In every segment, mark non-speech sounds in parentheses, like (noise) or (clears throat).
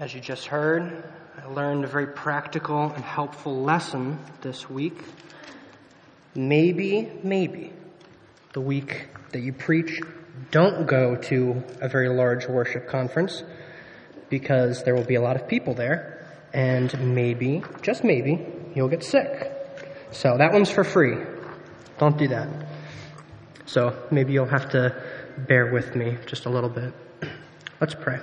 As you just heard, I learned a very practical and helpful lesson this week. Maybe, maybe, the week that you preach, don't go to a very large worship conference because there will be a lot of people there, and maybe, just maybe, you'll get sick. So that one's for free. Don't do that. So maybe you'll have to bear with me just a little bit. Let's pray.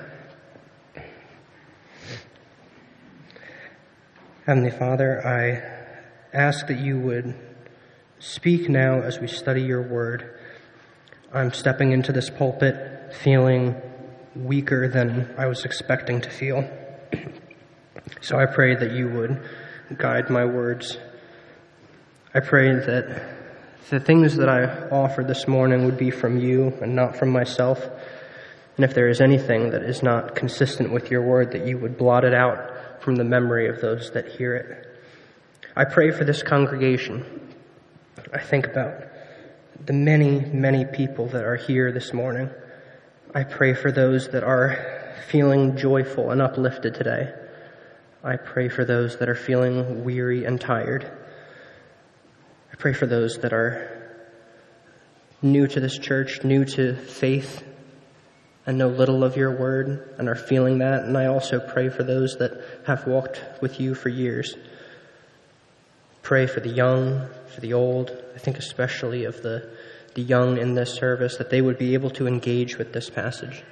Heavenly Father, I ask that you would speak now as we study your word. I'm stepping into this pulpit feeling weaker than I was expecting to feel. (clears throat) So I pray that you would guide my words. I pray that the things that I offer this morning would be from you and not from myself. And if there is anything that is not consistent with your word, that you would blot it out from the memory of those that hear it. I pray for this congregation. I think about the many, many people that are here this morning. I pray for those that are feeling joyful and uplifted today. I pray for those that are feeling weary and tired. I pray for those that are new to this church, new to faith, and know little of your word and are feeling that. And I also pray for those that have walked with you for years. Pray for the young, for the old. I think especially of the, the young in this service, that they would be able to engage with this passage.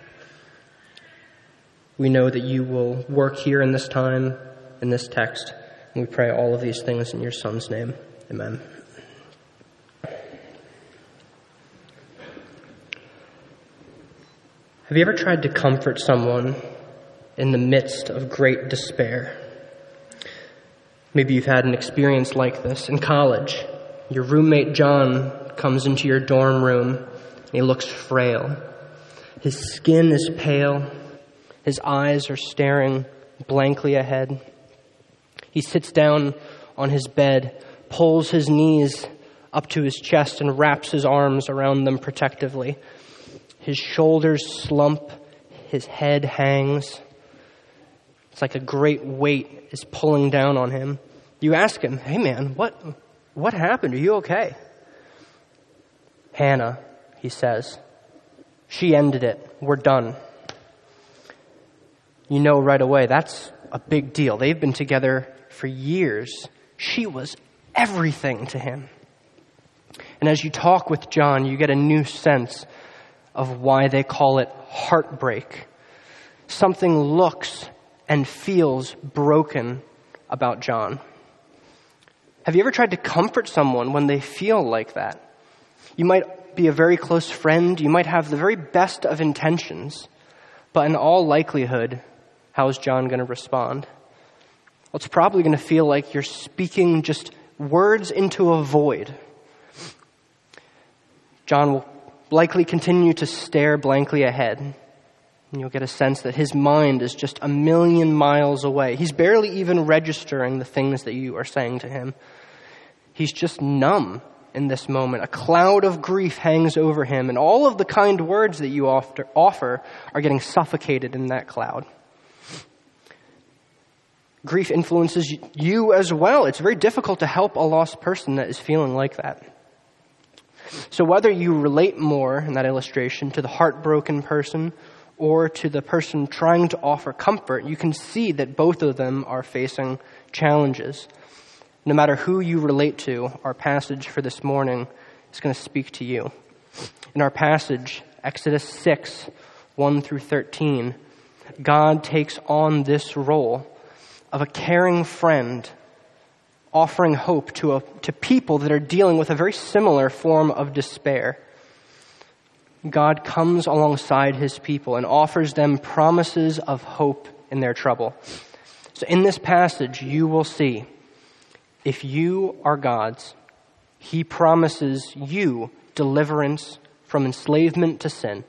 We know that you will work here in this time, in this text. And we pray all of these things in your Son's name. Amen. Have you ever tried to comfort someone in the midst of great despair? Maybe you've had an experience like this in college. Your roommate John comes into your dorm room and he looks frail. His skin is pale. His eyes are staring blankly ahead. He sits down on his bed, pulls his knees up to his chest, and wraps his arms around them protectively. His shoulders slump, his head hangs. It's like a great weight is pulling down on him. You ask him, "Hey man, what what happened? Are you okay?" Hannah, he says. She ended it. We're done. You know right away that's a big deal. They've been together for years. She was everything to him. And as you talk with John, you get a new sense of why they call it heartbreak. Something looks and feels broken about John. Have you ever tried to comfort someone when they feel like that? You might be a very close friend, you might have the very best of intentions, but in all likelihood, how is John going to respond? Well, it's probably going to feel like you're speaking just words into a void. John will likely continue to stare blankly ahead. And you'll get a sense that his mind is just a million miles away. He's barely even registering the things that you are saying to him. He's just numb in this moment. A cloud of grief hangs over him, and all of the kind words that you offer are getting suffocated in that cloud. Grief influences you as well. It's very difficult to help a lost person that is feeling like that. So, whether you relate more in that illustration to the heartbroken person or to the person trying to offer comfort, you can see that both of them are facing challenges. No matter who you relate to, our passage for this morning is going to speak to you. In our passage, Exodus 6 1 through 13, God takes on this role of a caring friend offering hope to, a, to people that are dealing with a very similar form of despair. God comes alongside his people and offers them promises of hope in their trouble. So, in this passage, you will see if you are God's, he promises you deliverance from enslavement to sin,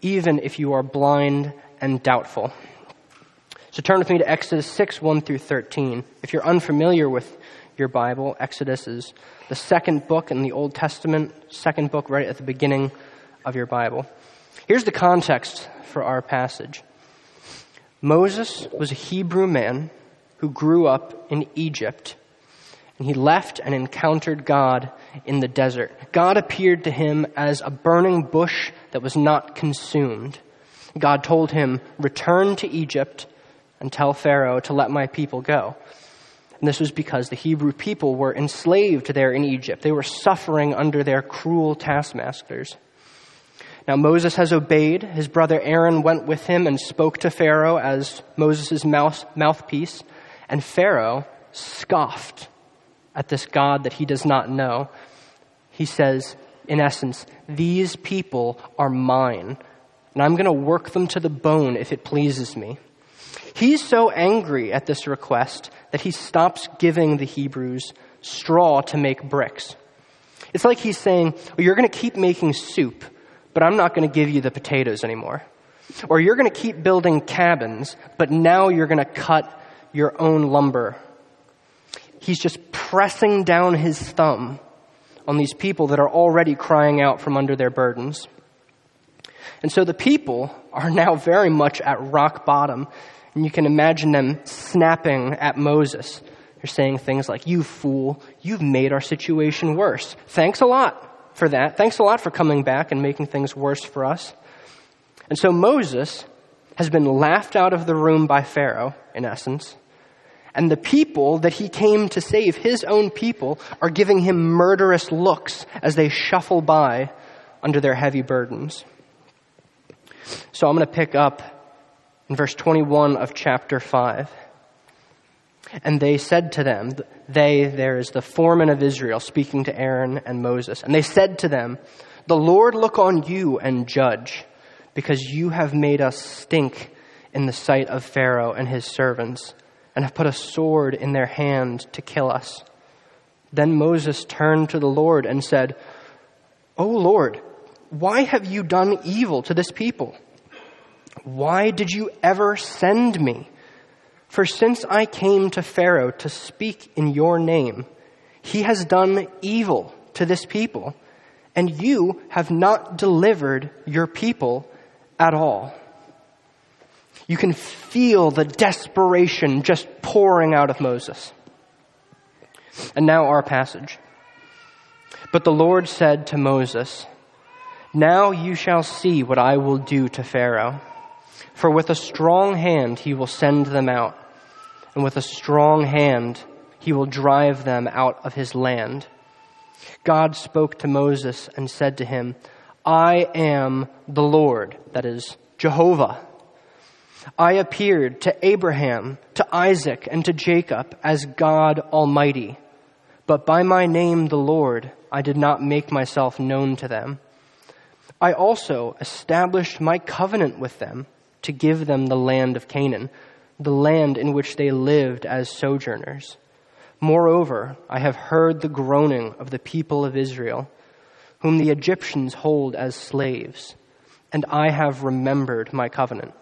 even if you are blind and doubtful. So turn with me to Exodus 6, 1 through 13. If you're unfamiliar with your Bible, Exodus is the second book in the Old Testament, second book right at the beginning of your Bible. Here's the context for our passage. Moses was a Hebrew man who grew up in Egypt. And he left and encountered God in the desert. God appeared to him as a burning bush that was not consumed. God told him, Return to Egypt and tell Pharaoh to let my people go. And this was because the Hebrew people were enslaved there in Egypt. They were suffering under their cruel taskmasters. Now Moses has obeyed. His brother Aaron went with him and spoke to Pharaoh as Moses' mouth, mouthpiece. And Pharaoh scoffed at this God that he does not know. He says, in essence, these people are mine, and I'm going to work them to the bone if it pleases me. He's so angry at this request that he stops giving the Hebrews straw to make bricks. It's like he's saying, well, You're going to keep making soup, but I'm not going to give you the potatoes anymore. Or you're going to keep building cabins, but now you're going to cut your own lumber. He's just pressing down his thumb on these people that are already crying out from under their burdens. And so the people are now very much at rock bottom. And you can imagine them snapping at Moses. They're saying things like, You fool, you've made our situation worse. Thanks a lot for that. Thanks a lot for coming back and making things worse for us. And so Moses has been laughed out of the room by Pharaoh, in essence. And the people that he came to save, his own people, are giving him murderous looks as they shuffle by under their heavy burdens. So I'm going to pick up in verse 21 of chapter 5. And they said to them, they, there is the foremen of Israel speaking to Aaron and Moses. And they said to them, The Lord look on you and judge, because you have made us stink in the sight of Pharaoh and his servants and have put a sword in their hand to kill us. Then Moses turned to the Lord and said, O Lord, why have you done evil to this people? Why did you ever send me? For since I came to Pharaoh to speak in your name, he has done evil to this people, and you have not delivered your people at all. You can feel the desperation just pouring out of Moses. And now our passage. But the Lord said to Moses, Now you shall see what I will do to Pharaoh. For with a strong hand he will send them out, and with a strong hand he will drive them out of his land. God spoke to Moses and said to him, I am the Lord, that is, Jehovah I appeared to Abraham, to Isaac, and to Jacob as God Almighty. But by my name, the Lord, I did not make myself known to them. I also established my covenant with them to give them the land of Canaan, the land in which they lived as sojourners. Moreover, I have heard the groaning of the people of Israel, whom the Egyptians hold as slaves, and I have remembered my covenant.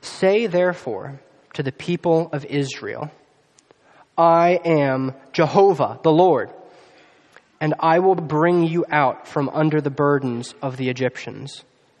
Say therefore to the people of Israel, I am Jehovah, the Lord, and I will bring you out from under the burdens of the Egyptians,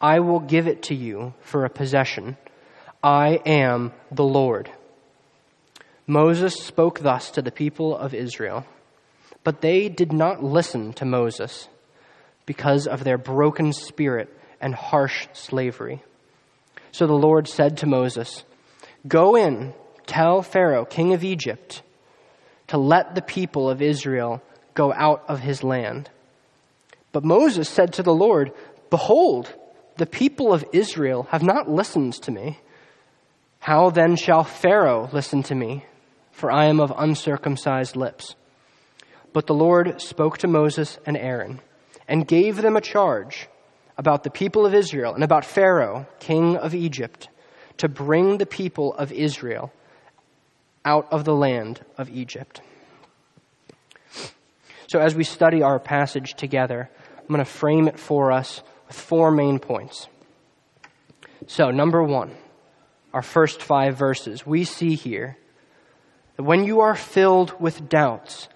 I will give it to you for a possession. I am the Lord. Moses spoke thus to the people of Israel, but they did not listen to Moses because of their broken spirit and harsh slavery. So the Lord said to Moses, Go in, tell Pharaoh, king of Egypt, to let the people of Israel go out of his land. But Moses said to the Lord, Behold, the people of Israel have not listened to me. How then shall Pharaoh listen to me? For I am of uncircumcised lips. But the Lord spoke to Moses and Aaron and gave them a charge about the people of Israel and about Pharaoh, king of Egypt, to bring the people of Israel out of the land of Egypt. So, as we study our passage together, I'm going to frame it for us with four main points. So, number one, our first five verses, we see here that when you are filled with doubts,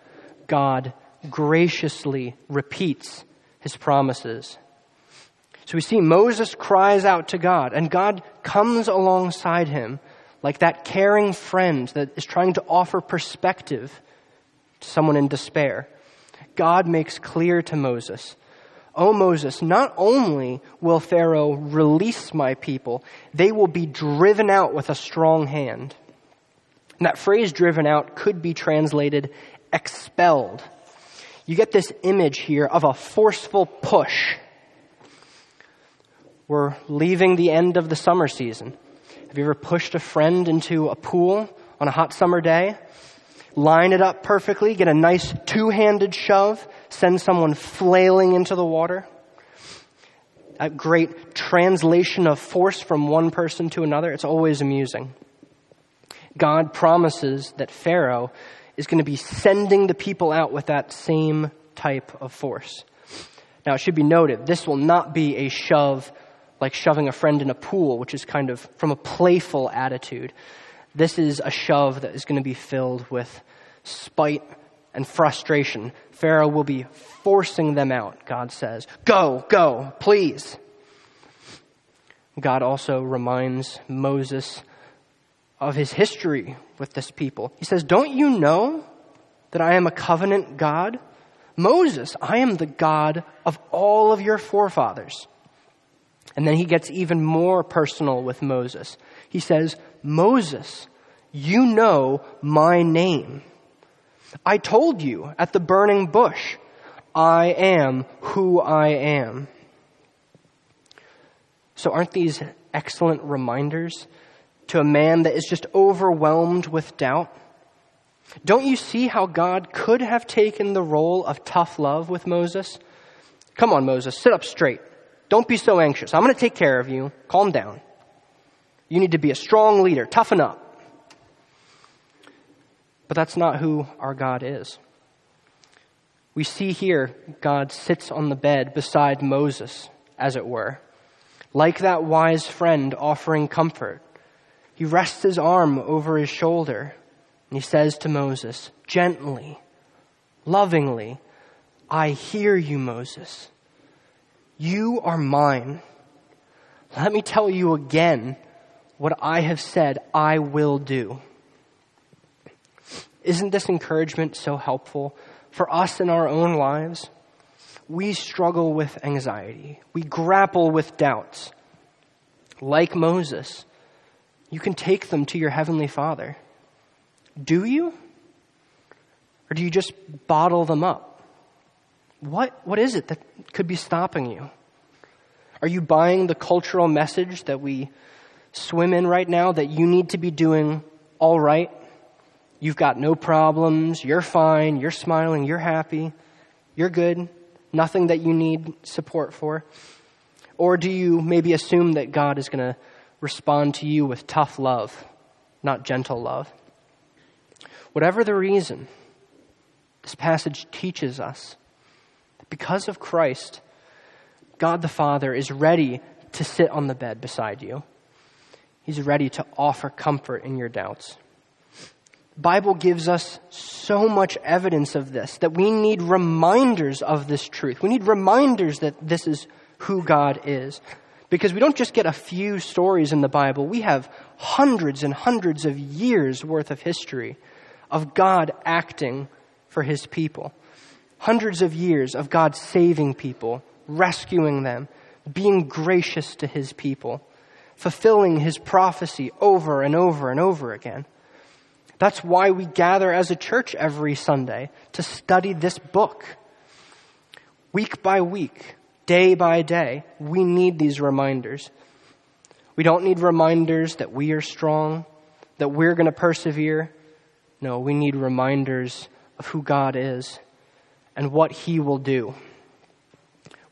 God graciously repeats his promises. So we see Moses cries out to God, and God comes alongside him like that caring friend that is trying to offer perspective to someone in despair. God makes clear to Moses, O Moses, not only will Pharaoh release my people, they will be driven out with a strong hand. And that phrase driven out could be translated expelled. You get this image here of a forceful push. We're leaving the end of the summer season. Have you ever pushed a friend into a pool on a hot summer day? Line it up perfectly, get a nice two handed shove, send someone flailing into the water. A great translation of force from one person to another. It's always amusing. God promises that Pharaoh is going to be sending the people out with that same type of force. Now, it should be noted, this will not be a shove like shoving a friend in a pool, which is kind of from a playful attitude. This is a shove that is going to be filled with spite and frustration. Pharaoh will be forcing them out, God says. Go, go, please. God also reminds Moses of his history with this people. He says, Don't you know that I am a covenant God? Moses, I am the God of all of your forefathers. And then he gets even more personal with Moses. He says, Moses, you know my name. I told you at the burning bush, I am who I am. So, aren't these excellent reminders to a man that is just overwhelmed with doubt? Don't you see how God could have taken the role of tough love with Moses? Come on, Moses, sit up straight. Don't be so anxious. I'm going to take care of you. Calm down. You need to be a strong leader. Toughen up. But that's not who our God is. We see here God sits on the bed beside Moses, as it were, like that wise friend offering comfort. He rests his arm over his shoulder and he says to Moses, gently, lovingly, I hear you, Moses. You are mine. Let me tell you again what I have said I will do. Isn't this encouragement so helpful for us in our own lives? We struggle with anxiety. We grapple with doubts. Like Moses, you can take them to your Heavenly Father. Do you? Or do you just bottle them up? What, what is it that could be stopping you? Are you buying the cultural message that we swim in right now that you need to be doing all right? You've got no problems, you're fine, you're smiling, you're happy, you're good, nothing that you need support for? Or do you maybe assume that God is going to respond to you with tough love, not gentle love? Whatever the reason, this passage teaches us that because of Christ, God the Father is ready to sit on the bed beside you. He's ready to offer comfort in your doubts. Bible gives us so much evidence of this that we need reminders of this truth. We need reminders that this is who God is. Because we don't just get a few stories in the Bible, we have hundreds and hundreds of years worth of history of God acting for his people hundreds of years of God saving people, rescuing them, being gracious to his people, fulfilling his prophecy over and over and over again. That's why we gather as a church every Sunday to study this book. Week by week, day by day, we need these reminders. We don't need reminders that we are strong, that we're going to persevere. No, we need reminders of who God is and what He will do.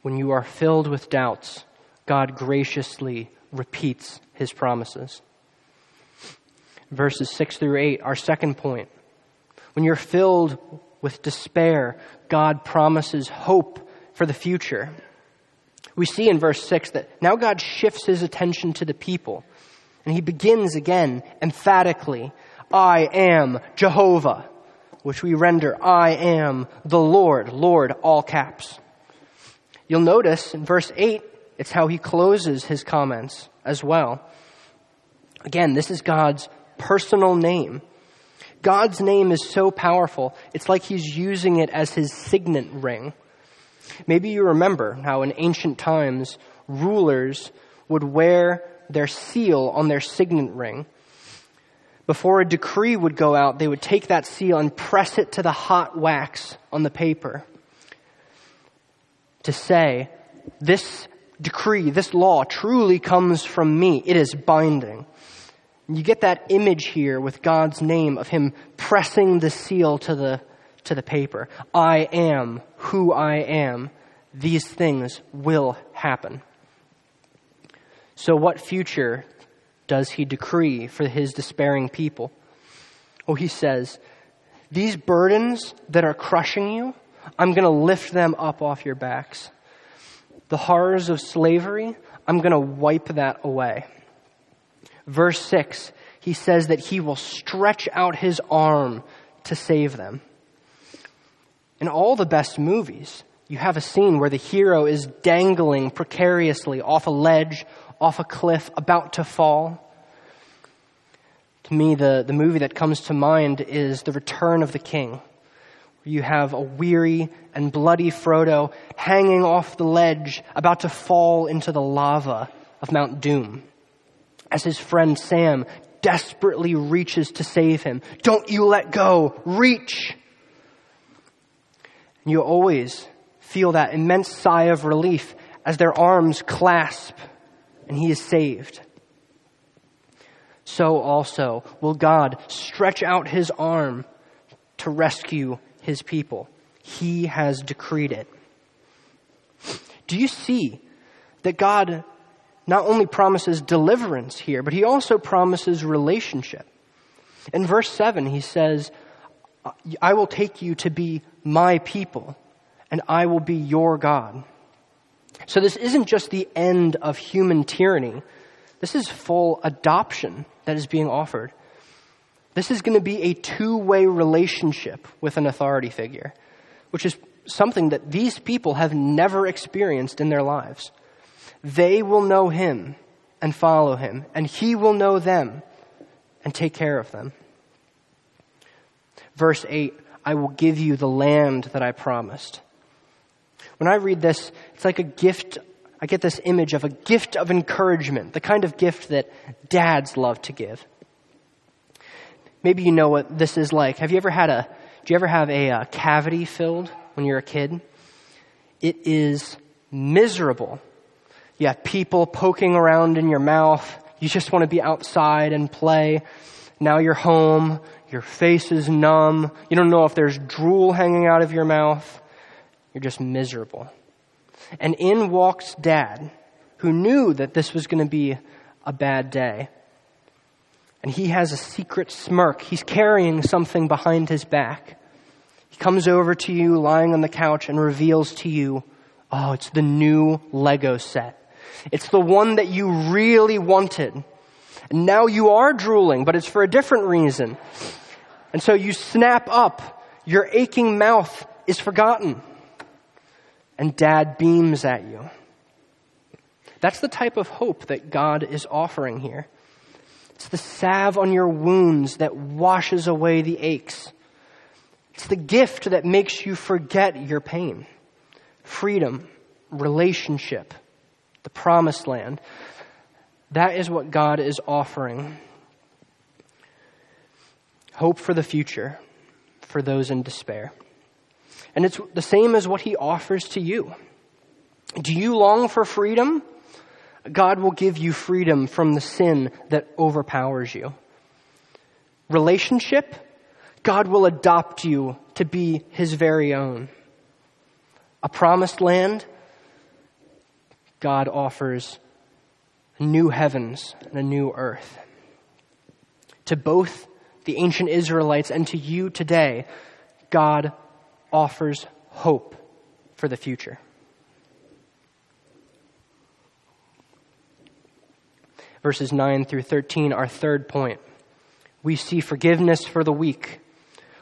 When you are filled with doubts, God graciously repeats His promises. Verses 6 through 8, our second point. When you're filled with despair, God promises hope for the future. We see in verse 6 that now God shifts his attention to the people, and he begins again emphatically I am Jehovah, which we render I am the Lord, Lord, all caps. You'll notice in verse 8, it's how he closes his comments as well. Again, this is God's personal name. God's name is so powerful, it's like he's using it as his signet ring. Maybe you remember how in ancient times, rulers would wear their seal on their signet ring. Before a decree would go out, they would take that seal and press it to the hot wax on the paper to say, this decree, this law truly comes from me. It is binding. You get that image here with God's name of him pressing the seal to the, to the paper. I am who I am. These things will happen. So, what future does he decree for his despairing people? Oh, he says, These burdens that are crushing you, I'm going to lift them up off your backs. The horrors of slavery, I'm going to wipe that away. Verse 6, he says that he will stretch out his arm to save them. In all the best movies, you have a scene where the hero is dangling precariously off a ledge, off a cliff, about to fall. To me, the, the movie that comes to mind is The Return of the King. You have a weary and bloody Frodo hanging off the ledge, about to fall into the lava of Mount Doom as his friend Sam desperately reaches to save him. Don't you let go. Reach. And you always feel that immense sigh of relief as their arms clasp and he is saved. So also will God stretch out his arm to rescue his people. He has decreed it. Do you see that God not only promises deliverance here, but he also promises relationship. In verse 7, he says, I will take you to be my people, and I will be your God. So this isn't just the end of human tyranny. This is full adoption that is being offered. This is going to be a two way relationship with an authority figure, which is something that these people have never experienced in their lives. They will know him and follow him, and he will know them and take care of them. Verse 8 I will give you the land that I promised. When I read this, it's like a gift. I get this image of a gift of encouragement, the kind of gift that dads love to give. Maybe you know what this is like. Have you ever had a, do you ever have a, a uh, cavity filled when you're a kid? It is miserable you have people poking around in your mouth. You just want to be outside and play. Now you're home. Your face is numb. You don't know if there's drool hanging out of your mouth. You're just miserable. And in walks dad, who knew that this was going to be a bad day. And he has a secret smirk. He's carrying something behind his back. He comes over to you lying on the couch and reveals to you, oh, it's the new Lego set. It's the one that you really wanted. And now you are drooling, but it's for a different reason. And so you snap up. Your aching mouth is forgotten. And dad beams at you. That's the type of hope that God is offering here. It's the salve on your wounds that washes away the aches. It's the gift that makes you forget your pain. Freedom, relationship, the promised land. That is what God is offering. Hope for the future for those in despair. And it's the same as what He offers to you. Do you long for freedom? God will give you freedom from the sin that overpowers you. Relationship? God will adopt you to be His very own. A promised land? God offers new heavens and a new earth. to both the ancient Israelites and to you today, God offers hope for the future. Verses 9 through 13, our third point. We see forgiveness for the weak.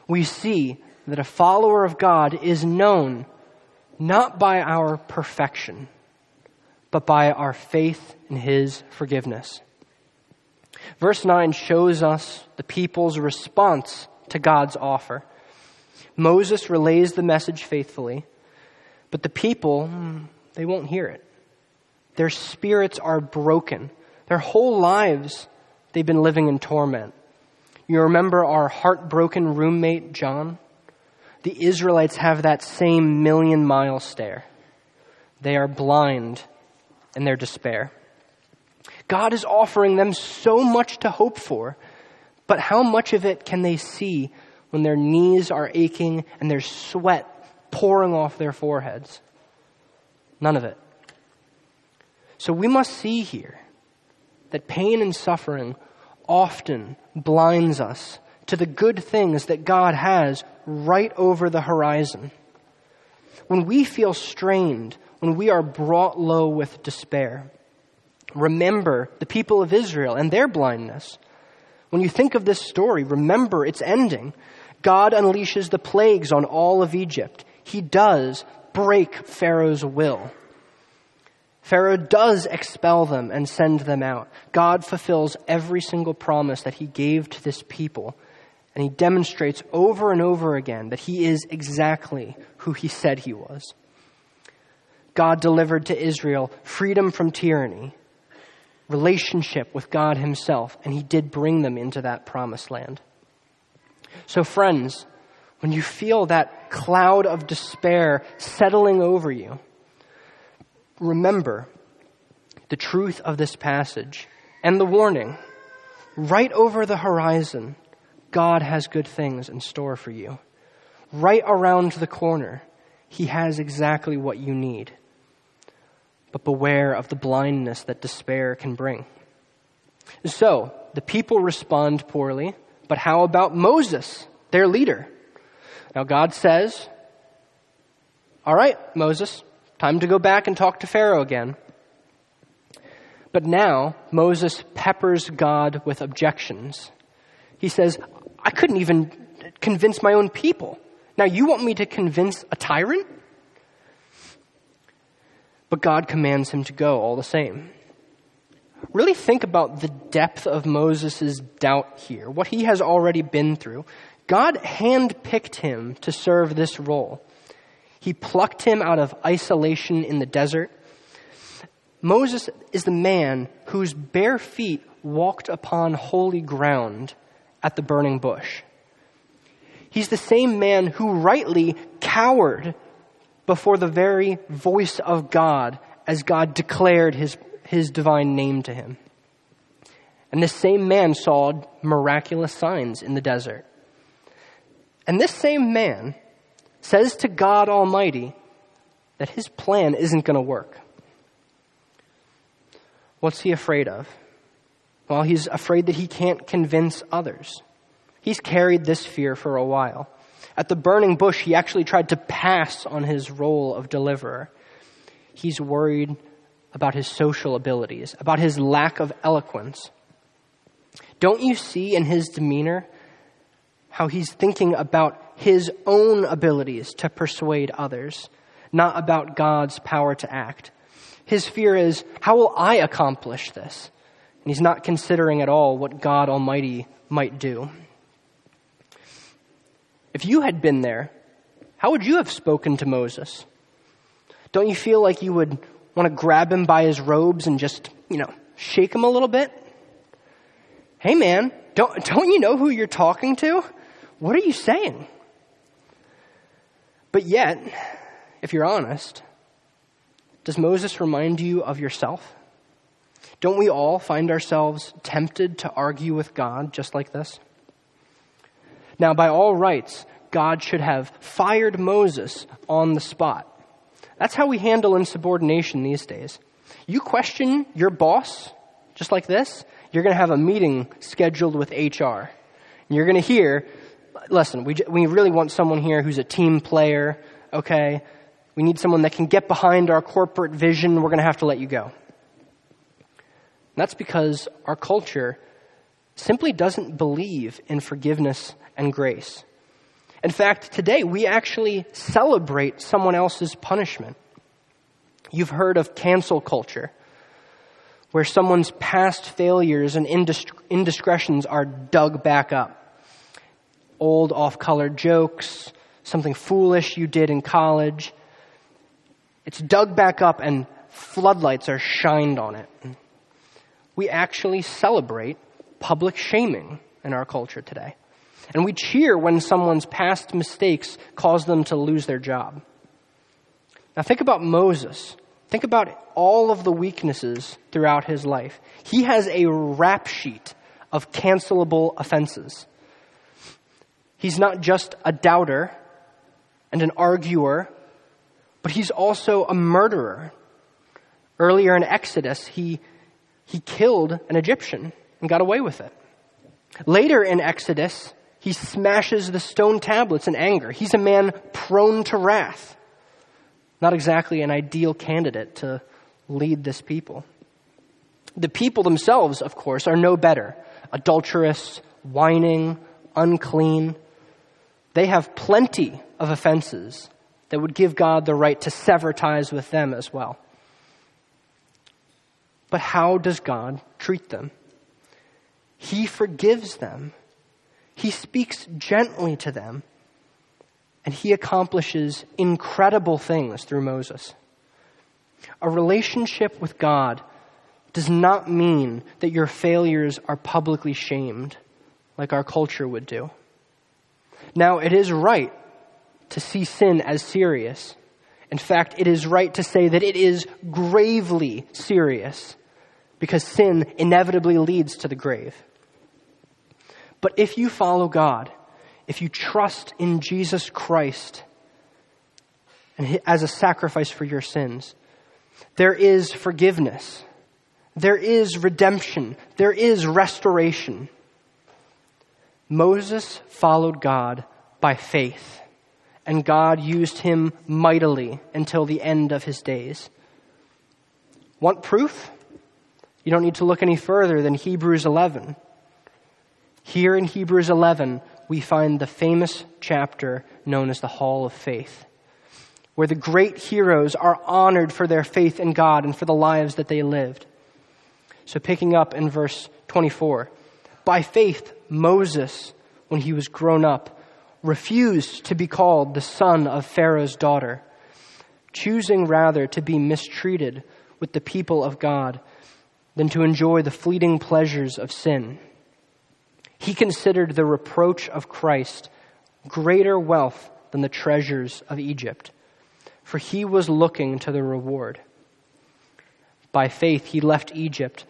We see that a follower of God is known not by our perfection, but by our faith in His forgiveness. Verse 9 shows us the people's response to God's offer. Moses relays the message faithfully, but the people, hmm, they won't hear it. Their spirits are broken. Their whole lives, they've been living in torment. You remember our heartbroken roommate, John? The Israelites have that same million mile stare. They are blind in their despair. God is offering them so much to hope for, but how much of it can they see when their knees are aching and there's sweat pouring off their foreheads? None of it. So we must see here that pain and suffering often blinds us to the good things that God has right over the horizon. When we feel strained, when we are brought low with despair, remember the people of Israel and their blindness. When you think of this story, remember its ending. God unleashes the plagues on all of Egypt. He does break Pharaoh's will. Pharaoh does expel them and send them out. God fulfills every single promise that he gave to this people. And he demonstrates over and over again that he is exactly who he said he was. God delivered to Israel freedom from tyranny, relationship with God himself, and he did bring them into that promised land. So, friends, when you feel that cloud of despair settling over you, remember the truth of this passage and the warning. Right over the horizon, God has good things in store for you. Right around the corner, He has exactly what you need. But beware of the blindness that despair can bring. So, the people respond poorly, but how about Moses, their leader? Now, God says, All right, Moses, Time to go back and talk to Pharaoh again. But now, Moses peppers God with objections. He says, I couldn't even convince my own people. Now, you want me to convince a tyrant? But God commands him to go all the same. Really think about the depth of Moses' doubt here, what he has already been through. God handpicked him to serve this role. He plucked him out of isolation in the desert. Moses is the man whose bare feet walked upon holy ground at the burning bush. He's the same man who rightly cowered before the very voice of God as God declared his, his divine name to him. And this same man saw miraculous signs in the desert. And this same man says to God Almighty that his plan isn't going to work. What's he afraid of? Well, he's afraid that he can't convince others. He's carried this fear for a while. At the burning bush, he actually tried to pass on his role of deliverer. He's worried about his social abilities, about his lack of eloquence. Don't you see in his demeanor how he's thinking about his own abilities to persuade others, not about God's power to act. His fear is, how will I accomplish this? And he's not considering at all what God Almighty might do. If you had been there, how would you have spoken to Moses? Don't you feel like you would want to grab him by his robes and just, you know, shake him a little bit? Hey man, don't, don't you know who you're talking to? What are you saying? But yet, if you're honest, does Moses remind you of yourself? Don't we all find ourselves tempted to argue with God just like this? Now, by all rights, God should have fired Moses on the spot. That's how we handle insubordination these days. You question your boss just like this, you're going to have a meeting scheduled with HR. And you're going to hear, listen, we, we really want someone here who's a team player, okay? We need someone that can get behind our corporate vision. We're going to have to let you go. And that's because our culture simply doesn't believe in forgiveness and grace. In fact, today we actually celebrate someone else's punishment. You've heard of cancel culture, where someone's past failures and indiscretions are dug back up. Old off color jokes, something foolish you did in college. It's dug back up and floodlights are shined on it. We actually celebrate public shaming in our culture today. And we cheer when someone's past mistakes cause them to lose their job. Now think about Moses. Think about all of the weaknesses throughout his life. He has a rap sheet of cancelable offenses. He's not just a doubter and an arguer, but he's also a murderer. Earlier in Exodus, he, he killed an Egyptian and got away with it. Later in Exodus, he smashes the stone tablets in anger. He's a man prone to wrath. Not exactly an ideal candidate to lead this people. The people themselves, of course, are no better. Adulterous, whining, unclean. They have plenty of offenses that would give God the right to sever ties with them as well. But how does God treat them? He forgives them. He speaks gently to them. And he accomplishes incredible things through Moses. A relationship with God does not mean that your failures are publicly shamed like our culture would do. Now, it is right to see sin as serious. In fact, it is right to say that it is gravely serious because sin inevitably leads to the grave. But if you follow God, if you trust in Jesus Christ and as a sacrifice for your sins, there is forgiveness. There is redemption. There is restoration. Moses followed God by faith, and God used him mightily until the end of his days. Want proof? You don't need to look any further than Hebrews 11. Here in Hebrews 11, we find the famous chapter known as the Hall of Faith, where the great heroes are honored for their faith in God and for the lives that they lived. So, picking up in verse 24, by faith, Moses, when he was grown up, refused to be called the son of Pharaoh's daughter, choosing rather to be mistreated with the people of God than to enjoy the fleeting pleasures of sin. He considered the reproach of Christ greater wealth than the treasures of Egypt, for he was looking to the reward. By faith, he left Egypt,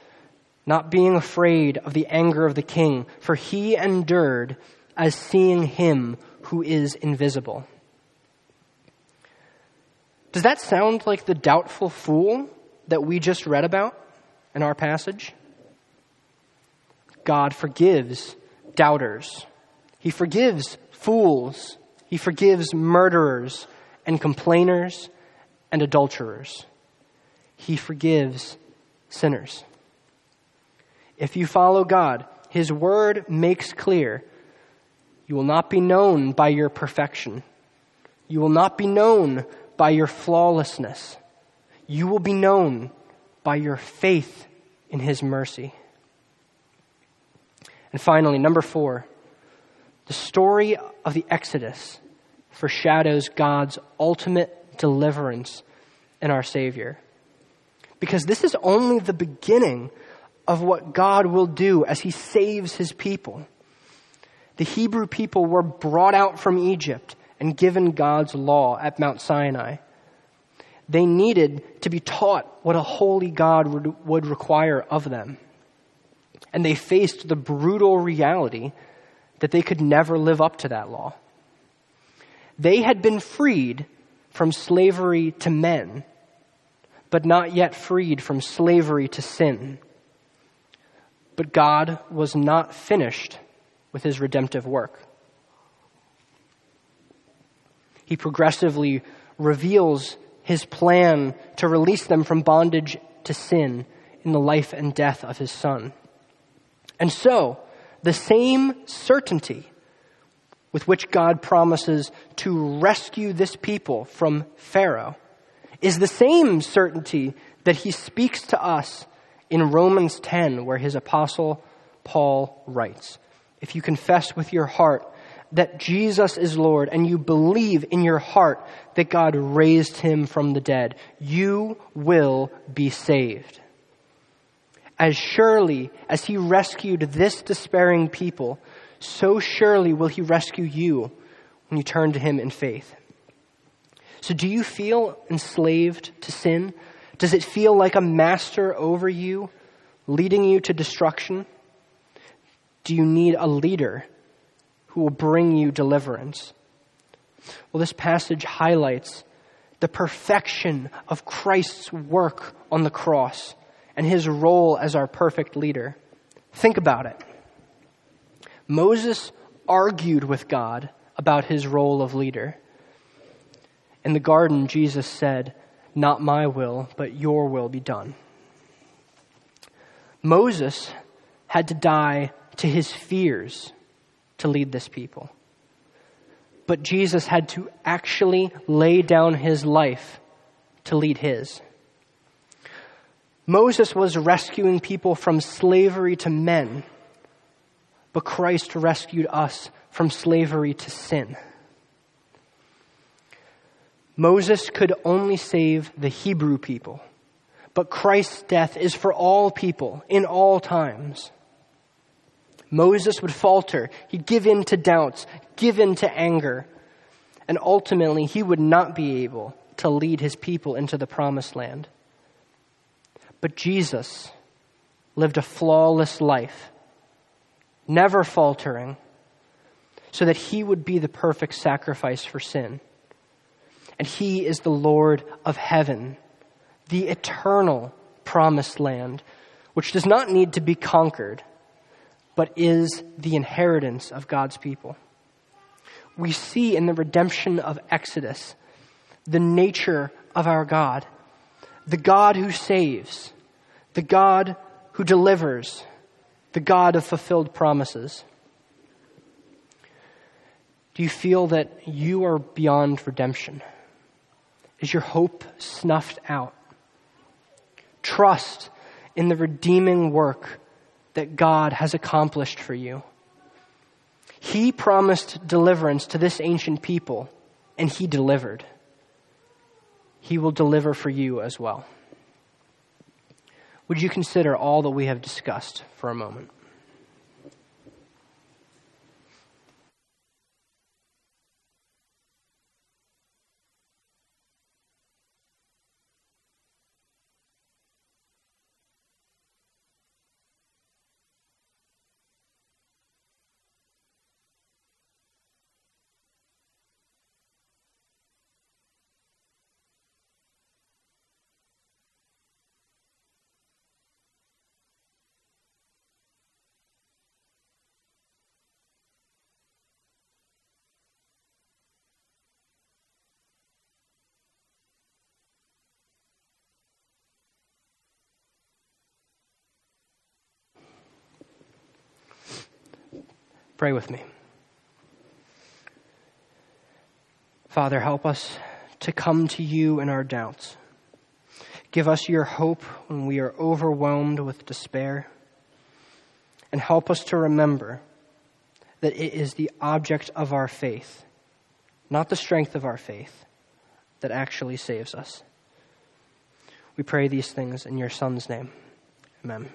not being afraid of the anger of the king, for he endured as seeing him who is invisible. Does that sound like the doubtful fool that we just read about in our passage? God forgives doubters. He forgives fools. He forgives murderers and complainers and adulterers. He forgives sinners. If you follow God, His word makes clear you will not be known by your perfection. You will not be known by your flawlessness. You will be known by your faith in His mercy. And finally, number four, the story of the Exodus foreshadows God's ultimate deliverance in our Savior. Because this is only the beginning of what God will do as He saves His people. The Hebrew people were brought out from Egypt and given God's law at Mount Sinai. They needed to be taught what a holy God would, would require of them and they faced the brutal reality that they could never live up to that law. They had been freed from slavery to men, but not yet freed from slavery to sin. But God was not finished with his redemptive work. He progressively reveals his plan to release them from bondage to sin in the life and death of his son. And so, the same certainty with which God promises to rescue this people from Pharaoh is the same certainty that he speaks to us in Romans 10, where his apostle Paul writes If you confess with your heart that Jesus is Lord and you believe in your heart that God raised him from the dead, you will be saved. As surely as he rescued this despairing people, so surely will he rescue you when you turn to him in faith. So, do you feel enslaved to sin? Does it feel like a master over you, leading you to destruction? Do you need a leader who will bring you deliverance. Well, this passage highlights the perfection of Christ's work on the cross and his role as our perfect leader. Think about it. Moses argued with God about his role of leader. In the garden, Jesus said, Not my will, but your will be done. Moses had to die to his fears to lead this people. But Jesus had to actually lay down his life to lead his. Moses was rescuing people from slavery to men, but Christ rescued us from slavery to sin. Moses could only save the Hebrew people, but Christ's death is for all people in all times. Moses would falter. He'd give in to doubts, give in to anger. And ultimately, he would not be able to lead his people into the promised land. But Jesus lived a flawless life, never faltering, so that he would be the perfect sacrifice for sin. And he is the Lord of heaven, the eternal promised land, which does not need to be conquered but is the inheritance of God's people. We see in the redemption of Exodus the nature of our God, the God who saves, the God who delivers, the God of fulfilled promises. Do you feel that you are beyond redemption? Is your hope snuffed out? Trust in the redeeming work that God has accomplished for you. He promised deliverance to this ancient people, and He delivered. He will deliver for you as well. Would you consider all that we have discussed for a moment? Pray with me. Father, help us to come to you in our doubts. Give us your hope when we are overwhelmed with despair. And help us to remember that it is the object of our faith, not the strength of our faith, that actually saves us. We pray these things in your Son's name. Amen.